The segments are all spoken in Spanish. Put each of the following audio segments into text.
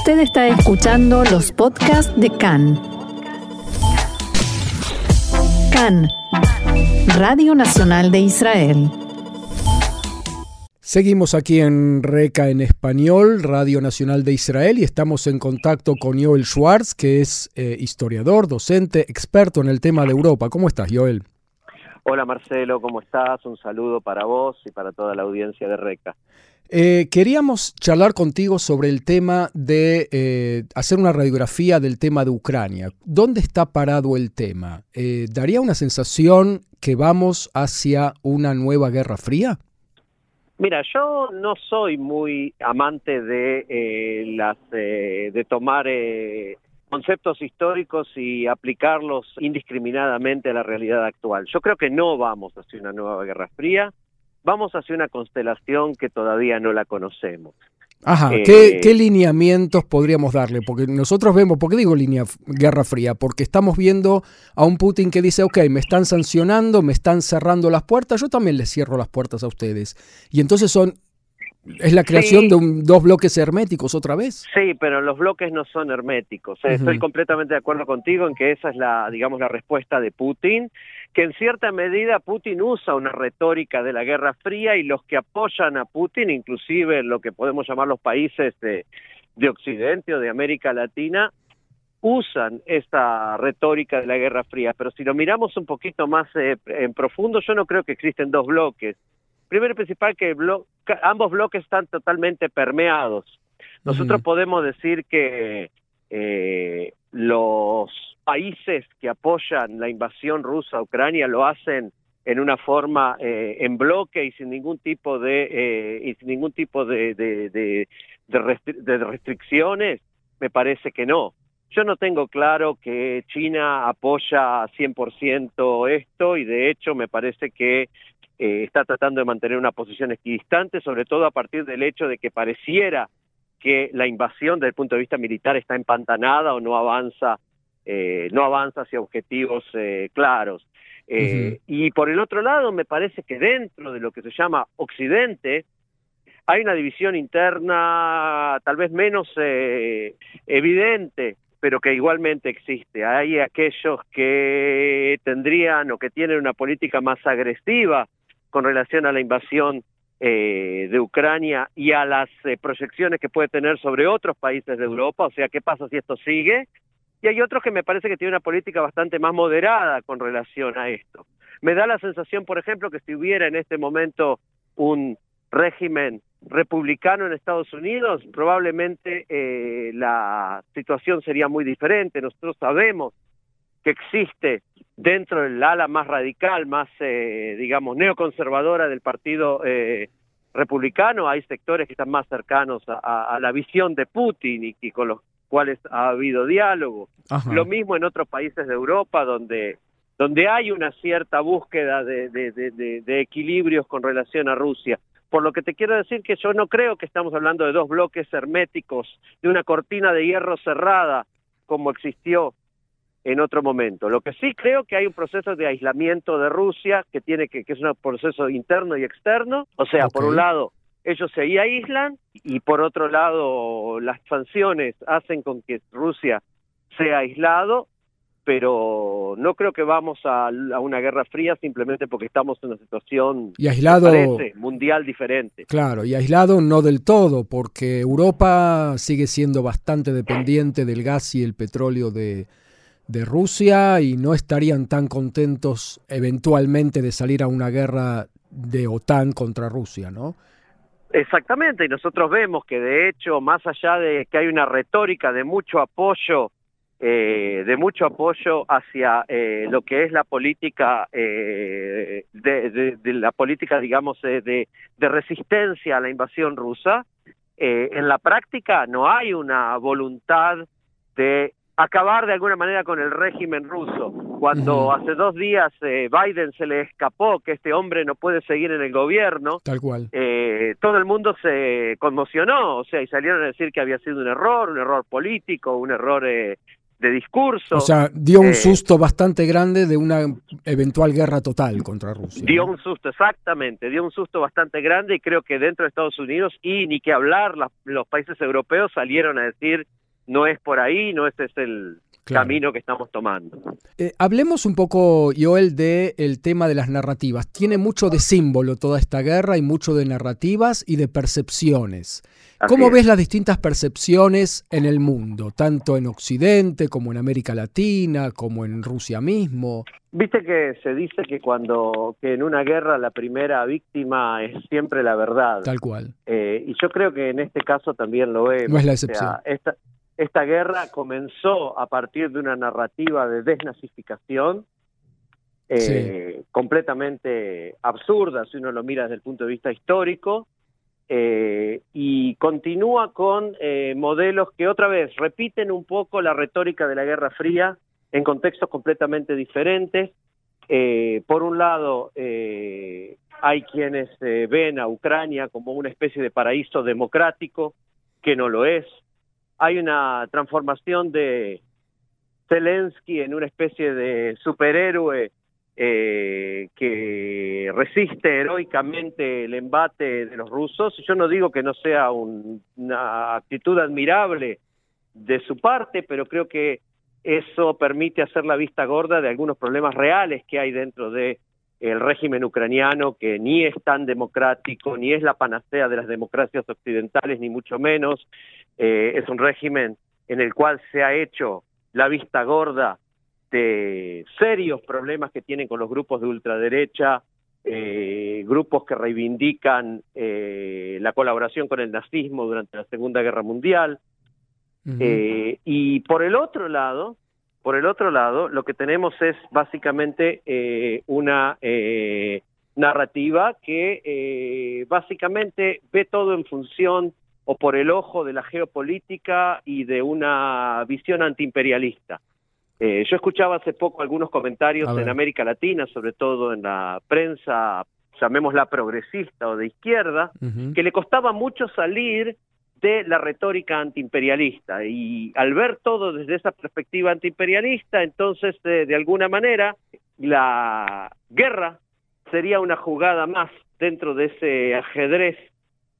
Usted está escuchando los podcasts de CAN. CAN, Radio Nacional de Israel. Seguimos aquí en RECA en español, Radio Nacional de Israel, y estamos en contacto con Joel Schwartz, que es eh, historiador, docente, experto en el tema de Europa. ¿Cómo estás, Joel? Hola Marcelo, ¿cómo estás? Un saludo para vos y para toda la audiencia de RECA. Eh, queríamos charlar contigo sobre el tema de eh, hacer una radiografía del tema de Ucrania. ¿Dónde está parado el tema? Eh, ¿Daría una sensación que vamos hacia una nueva guerra fría? Mira, yo no soy muy amante de las de tomar conceptos históricos y aplicarlos indiscriminadamente a la realidad actual. Yo creo que no vamos hacia una nueva guerra fría vamos hacia una constelación que todavía no la conocemos. Ajá, ¿Qué, ¿Qué, lineamientos podríamos darle? Porque nosotros vemos, ¿por qué digo línea Guerra Fría? Porque estamos viendo a un Putin que dice, ok, me están sancionando, me están cerrando las puertas, yo también les cierro las puertas a ustedes. Y entonces son es la creación de dos bloques herméticos otra vez. Sí, pero los bloques no son herméticos. Estoy completamente de acuerdo contigo en que esa es la, digamos, la respuesta de Putin, que en cierta medida Putin usa una retórica de la Guerra Fría y los que apoyan a Putin, inclusive lo que podemos llamar los países de, de Occidente o de América Latina, usan esta retórica de la Guerra Fría. Pero si lo miramos un poquito más eh, en profundo, yo no creo que existen dos bloques primero y principal que ambos bloques están totalmente permeados. Nosotros podemos decir que eh, los países que apoyan la invasión rusa a Ucrania lo hacen en una forma eh, en bloque y sin ningún tipo de eh, sin ningún tipo de, de, de, de, restricciones me parece que no. Yo no tengo claro que China apoya 100% esto y de hecho me parece que eh, está tratando de mantener una posición equidistante, sobre todo a partir del hecho de que pareciera que la invasión desde el punto de vista militar está empantanada o no avanza, eh, no avanza hacia objetivos eh, claros. Y por el otro lado, me parece que dentro de lo que se llama Occidente, hay una división interna tal vez menos evidente, pero que igualmente existe. Hay aquellos que tendrían o que tienen una política más agresiva con relación a la invasión eh, de Ucrania y a las eh, proyecciones que puede tener sobre otros países de Europa, o sea, ¿qué pasa si esto sigue? Y hay otros que me parece que tienen una política bastante más moderada con relación a esto. Me da la sensación, por ejemplo, que si hubiera en este momento un régimen republicano en Estados Unidos, probablemente eh, la situación sería muy diferente. Nosotros sabemos que existe dentro del ala más radical, más, eh, digamos, neoconservadora del Partido eh, Republicano, hay sectores que están más cercanos a, la visión de Putin y, con los cuales ha habido diálogo. Lo mismo en otros países de Europa, donde, donde hay una cierta búsqueda de, de, de, de equilibrios con relación a Rusia. Por lo que te quiero decir que yo no creo que estamos hablando de dos bloques herméticos, de una cortina de hierro cerrada, como existió en otro momento. Lo que sí creo que hay un proceso de aislamiento de Rusia que tiene que, que es un proceso interno y externo. O sea, por un lado, ellos se aíslan y por otro lado, las sanciones hacen con que Rusia sea aislado, pero no creo que vamos a, una guerra fría simplemente porque estamos en una situación y aislado, mundial diferente. Claro, y aislado no del todo, porque Europa sigue siendo bastante dependiente del gas y el petróleo de, de Rusia y no estarían tan contentos eventualmente de salir a una guerra de OTAN contra Rusia, ¿no? Exactamente, y nosotros vemos que de hecho, más allá de que hay una retórica de mucho apoyo, eh, de mucho apoyo hacia eh, lo que es la política, eh, de, la política, digamos, de, de, resistencia a la invasión rusa, en la práctica no hay una voluntad de acabar de alguna manera con el régimen ruso. Cuando hace dos días eh, Biden se le escapó que este hombre no puede seguir en el gobierno, tal cual, eh, todo el mundo se conmocionó, o sea, y salieron a decir que había sido un error, un error político, un error eh, de discurso. O sea, dio un susto bastante grande de una eventual guerra total contra Rusia. Dio un susto, exactamente, dio un susto bastante grande y creo que dentro de Estados Unidos y ni que hablar, los países europeos salieron a decir no es por ahí, no ese es el camino que estamos tomando. Eh, hablemos un poco, Joel, del el tema de las narrativas. Tiene mucho de símbolo toda esta guerra y mucho de narrativas y de percepciones. ¿Cómo ves las distintas percepciones en el mundo, tanto en Occidente como en América Latina, como en Rusia mismo? Viste que se dice que cuando que en una guerra la primera víctima es siempre la verdad. Tal cual. Eh, y yo creo que en este caso también lo es. No es la excepción. esta, esta guerra comenzó a partir de una narrativa de desnazificación eh, completamente absurda si uno lo mira desde el punto de vista histórico eh, y continúa con eh, modelos que otra vez repiten un poco la retórica de la Guerra Fría en contextos completamente diferentes. Eh, por un lado, hay quienes ven a Ucrania como una especie de paraíso democrático, que no lo es. Hay una transformación de Zelensky en una especie de superhéroe eh, que resiste heroicamente el embate de los rusos. Yo no digo que no sea una actitud admirable de su parte, pero creo que eso permite hacer la vista gorda de algunos problemas reales que hay dentro de el régimen ucraniano, que ni es tan democrático, ni es la panacea de las democracias occidentales, ni mucho menos. Eh, es un régimen en el cual se ha hecho la vista gorda de serios problemas que tienen con los grupos de ultraderecha, eh, grupos que reivindican eh, la colaboración con el nazismo durante la Segunda Guerra Mundial. Eh, y por el otro lado, por el otro lado, lo que tenemos es básicamente una narrativa que básicamente ve todo en función o por el ojo de la geopolítica y de una visión antiimperialista. Eh, yo escuchaba hace poco algunos comentarios en América Latina, sobre todo en la prensa, llamémosla progresista o de izquierda, que le costaba mucho salir de la retórica antiimperialista. Y al ver todo desde esa perspectiva antiimperialista, entonces, eh, de alguna manera, la guerra sería una jugada más dentro de ese ajedrez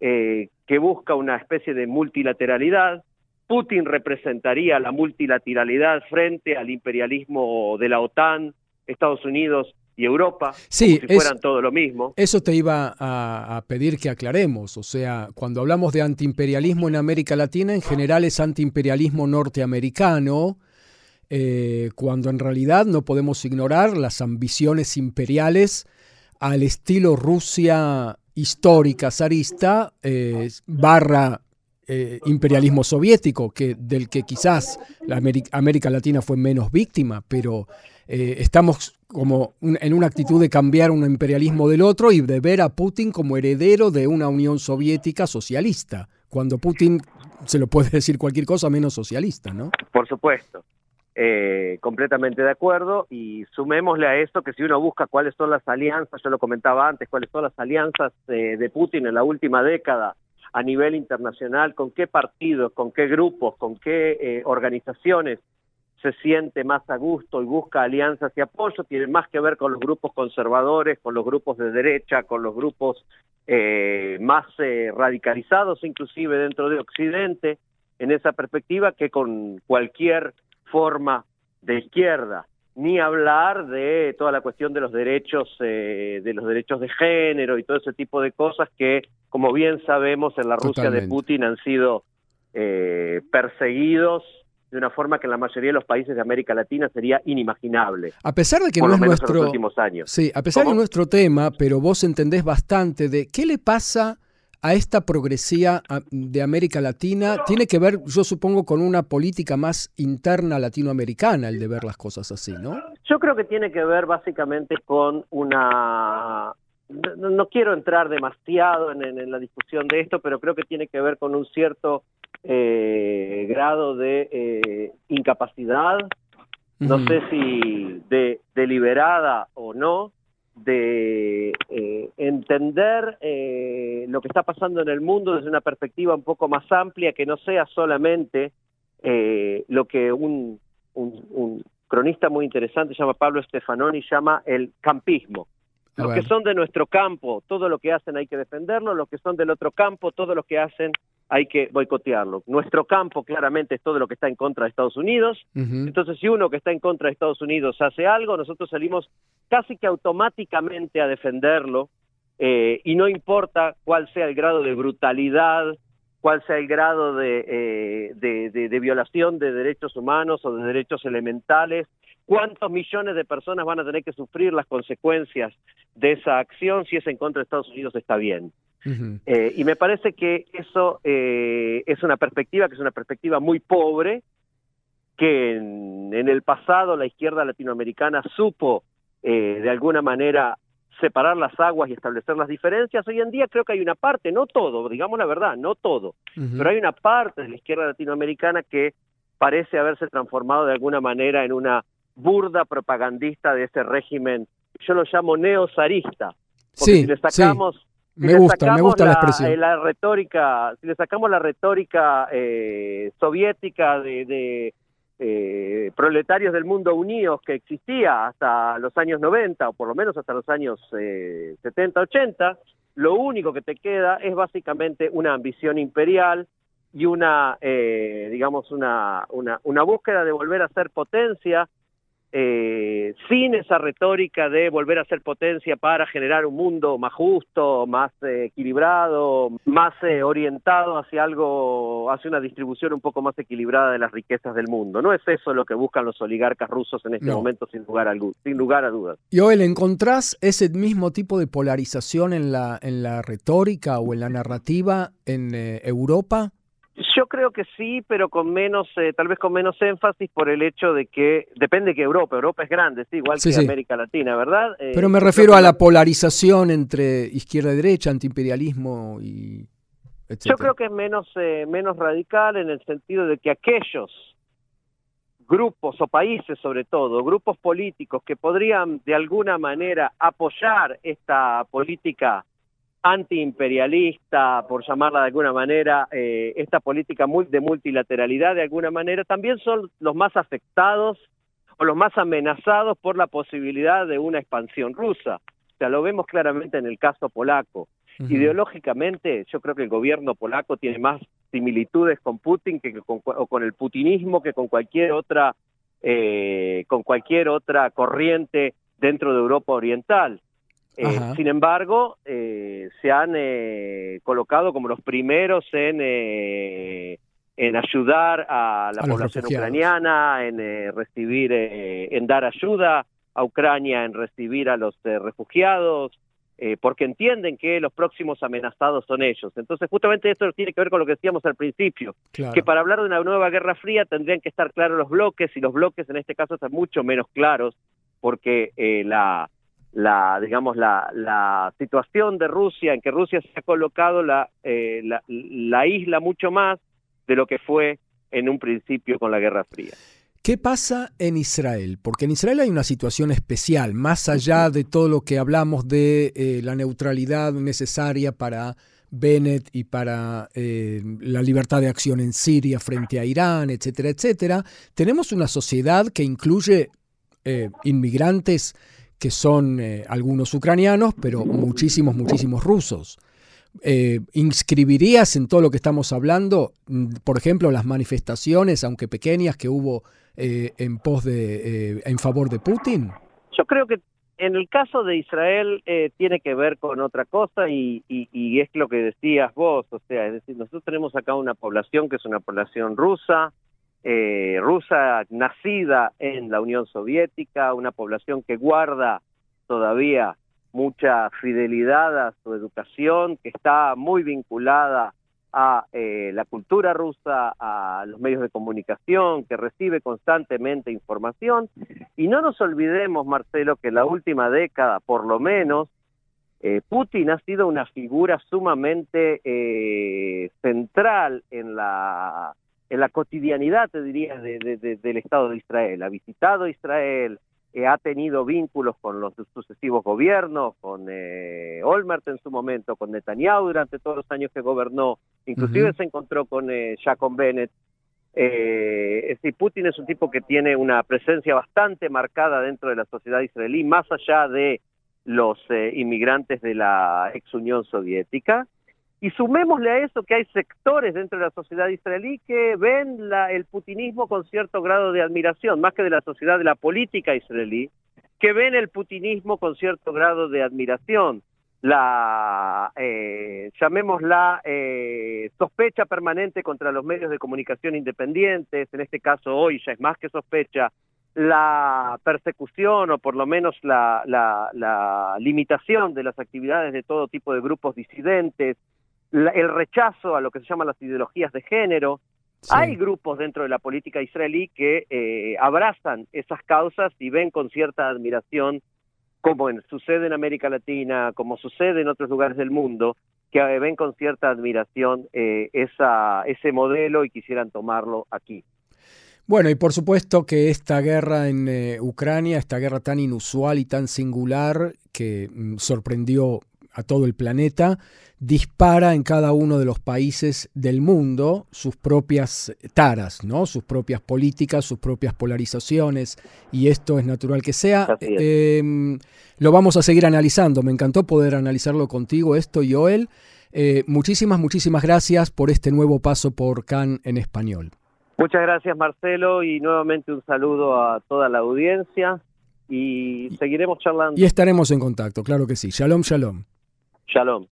eh, que busca una especie de multilateralidad, Putin representaría la multilateralidad frente al imperialismo de la OTAN, Estados Unidos y Europa, sí, como si fueran todo lo mismo. Eso te iba a, pedir que aclaremos. O sea, cuando hablamos de antiimperialismo en América Latina, en general es antiimperialismo norteamericano, eh, cuando en realidad no podemos ignorar las ambiciones imperiales al estilo Rusia histórica zarista eh, barra eh, imperialismo soviético, que, del que quizás la América, Latina fue menos víctima, pero eh, estamos como en una actitud de cambiar un imperialismo del otro y de ver a Putin como heredero de una Unión Soviética socialista, cuando Putin se lo puede decir cualquier cosa menos socialista, ¿no? Por supuesto. Eh, completamente de acuerdo y sumémosle a esto que si uno busca cuáles son las alianzas, yo lo comentaba antes, cuáles son las alianzas de Putin en la última década a nivel internacional, con qué partidos, con qué grupos, con qué eh, organizaciones se siente más a gusto y busca alianzas y apoyo, tiene más que ver con los grupos conservadores, con los grupos de derecha, con los grupos eh, más eh, radicalizados, inclusive dentro de Occidente, en esa perspectiva, que con cualquier forma de izquierda. Ni hablar de toda la cuestión de los derechos eh, de los derechos de género y todo ese tipo de cosas que como bien sabemos en la Rusia de Putin han sido eh, perseguidos de una forma que en la mayoría de los países de América Latina sería inimaginable. A pesar de que no es nuestro últimos años. Sí, a pesar de nuestro tema, pero vos entendés bastante de qué le pasa a esta progresía de América Latina tiene que ver, yo supongo, con una política más interna latinoamericana, el de ver las cosas así, ¿no? Yo creo que tiene que ver básicamente con una... No, quiero entrar demasiado en, la discusión de esto, pero creo que tiene que ver con un cierto eh, grado de eh, incapacidad, no sé si de deliberada o no, de eh, entender lo que está pasando en el mundo desde una perspectiva un poco más amplia, que no sea solamente lo que un un, cronista muy interesante, llama Pablo Stefanoni, llama el campismo. Los que son de nuestro campo, todo lo que hacen hay que defenderlo, los que son del otro campo, todo lo que hacen hay que boicotearlo. Nuestro campo claramente es todo lo que está en contra de Estados Unidos. Entonces, si uno que está en contra de Estados Unidos hace algo, nosotros salimos casi que automáticamente a defenderlo eh, y no importa cuál sea el grado de brutalidad, cuál sea el grado de, eh, de, violación de derechos humanos o de derechos elementales, cuántos millones de personas van a tener que sufrir las consecuencias de esa acción si es en contra de Estados Unidos está bien. Eh, y me parece que eso eh, es una perspectiva que es una perspectiva muy pobre, que en, el pasado la izquierda latinoamericana supo eh, de alguna manera separar las aguas y establecer las diferencias. Hoy en día creo que hay una parte, no todo, digamos la verdad, no todo, pero hay una parte de la izquierda latinoamericana que parece haberse transformado de alguna manera en una burda propagandista de ese régimen, yo lo llamo neozarista, porque si le sacamos me gusta, me gusta la, expresión. Eh, la retórica, si le sacamos la retórica eh, soviética de, eh, proletarios del mundo unidos que existía hasta los años 90, o por lo menos hasta los años 70, 80, lo único que te queda es básicamente una ambición imperial y una, digamos, una, una, una búsqueda de volver a ser potencia eh, sin esa retórica de volver a ser potencia para generar un mundo más justo, más eh, equilibrado, más eh, orientado hacia algo, hacia una distribución un poco más equilibrada de las riquezas del mundo. No es eso lo que buscan los oligarcas rusos en este momento, sin lugar, a, sin lugar a dudas. Y Joel, ¿encontrás ese mismo tipo de polarización en la, en la retórica o en la narrativa en Europa? Yo creo que sí, pero con menos, eh, tal vez con menos énfasis por el hecho de que depende que Europa, Europa es grande, sí, igual que América Latina, ¿verdad? Eh, pero me refiero a la polarización entre izquierda y derecha, antiimperialismo y Yo creo que es menos eh, menos radical en el sentido de que aquellos grupos o países sobre todo, grupos políticos que podrían de alguna manera apoyar esta política antiimperialista, por llamarla de alguna manera, eh, esta política de multilateralidad de alguna manera, también son los más afectados o los más amenazados por la posibilidad de una expansión rusa. O sea, lo vemos claramente en el caso polaco. Ideológicamente, yo creo que el gobierno polaco tiene más similitudes con Putin que con, o con el putinismo que con cualquier otra eh, con cualquier otra corriente dentro de Europa Oriental. Eh, sin embargo, eh, se han eh, colocado como los primeros en, en ayudar a la población ucraniana, en recibir, en dar ayuda a Ucrania, en recibir a los refugiados, porque entienden que los próximos amenazados son ellos. Entonces, justamente esto tiene que ver con lo que decíamos al principio, que para hablar de una nueva guerra fría tendrían que estar claros los bloques, y los bloques en este caso están mucho menos claros, porque la la digamos la, la situación de Rusia en que Rusia se ha colocado la, eh, la, la, isla mucho más de lo que fue en un principio con la Guerra Fría. ¿Qué pasa en Israel? Porque en Israel hay una situación especial, más allá de todo lo que hablamos de eh, la neutralidad necesaria para Bennett y para eh, la libertad de acción en Siria frente a Irán, etcétera, etcétera. Tenemos una sociedad que incluye inmigrantes que son eh, algunos ucranianos, pero muchísimos, muchísimos rusos. Eh, ¿Inscribirías en todo lo que estamos hablando, mm, por ejemplo, las manifestaciones, aunque pequeñas, que hubo eh, en pos de, en favor de Putin? Yo creo que en el caso de Israel tiene que ver con otra cosa y, y, es lo que decías vos, o sea, es decir, nosotros tenemos acá una población que es una población rusa, eh, rusa nacida en la Unión Soviética, una población que guarda todavía mucha fidelidad a su educación, que está muy vinculada a eh, la cultura rusa, a los medios de comunicación, que recibe constantemente información. Y no nos olvidemos, Marcelo, que en la última década, por lo menos, eh, Putin ha sido una figura sumamente central en la en la cotidianidad, te diría, del Estado de Israel. Ha visitado Israel, eh, ha tenido vínculos con los sucesivos gobiernos, con eh, Olmert en su momento, con Netanyahu durante todos los años que gobernó, inclusive se encontró con eh, Jacob Bennett. Eh, es decir, Putin es un tipo que tiene una presencia bastante marcada dentro de la sociedad israelí, más allá de los eh, inmigrantes de la ex Unión Soviética. Y sumémosle a eso que hay sectores dentro de la sociedad israelí que ven la, el putinismo con cierto grado de admiración, más que de la sociedad de la política israelí, que ven el putinismo con cierto grado de admiración. La, eh, llamémosla, eh, sospecha permanente contra los medios de comunicación independientes, en este caso hoy ya es más que sospecha, la persecución o por lo menos la, limitación de las actividades de todo tipo de grupos disidentes, el rechazo a lo que se llaman las ideologías de género. Hay grupos dentro de la política israelí que eh, abrazan esas causas y ven con cierta admiración, como sucede en América Latina, como sucede en otros lugares del mundo, que eh, ven con cierta admiración eh, esa, ese modelo y quisieran tomarlo aquí. Bueno, y por supuesto que esta guerra en Ucrania, esta guerra tan inusual y tan singular que mm, sorprendió a todo el planeta, dispara en cada uno de los países del mundo sus propias taras, ¿no? sus propias políticas, sus propias polarizaciones, y esto es natural que sea. Em, lo vamos a seguir analizando. Me encantó poder analizarlo contigo, esto, Joel. Eh, muchísimas, muchísimas gracias por este nuevo paso por CAN en español. Muchas gracias, Marcelo, y nuevamente un saludo a toda la audiencia y seguiremos charlando. Y estaremos en contacto, claro que sí. Shalom, shalom. Shalom.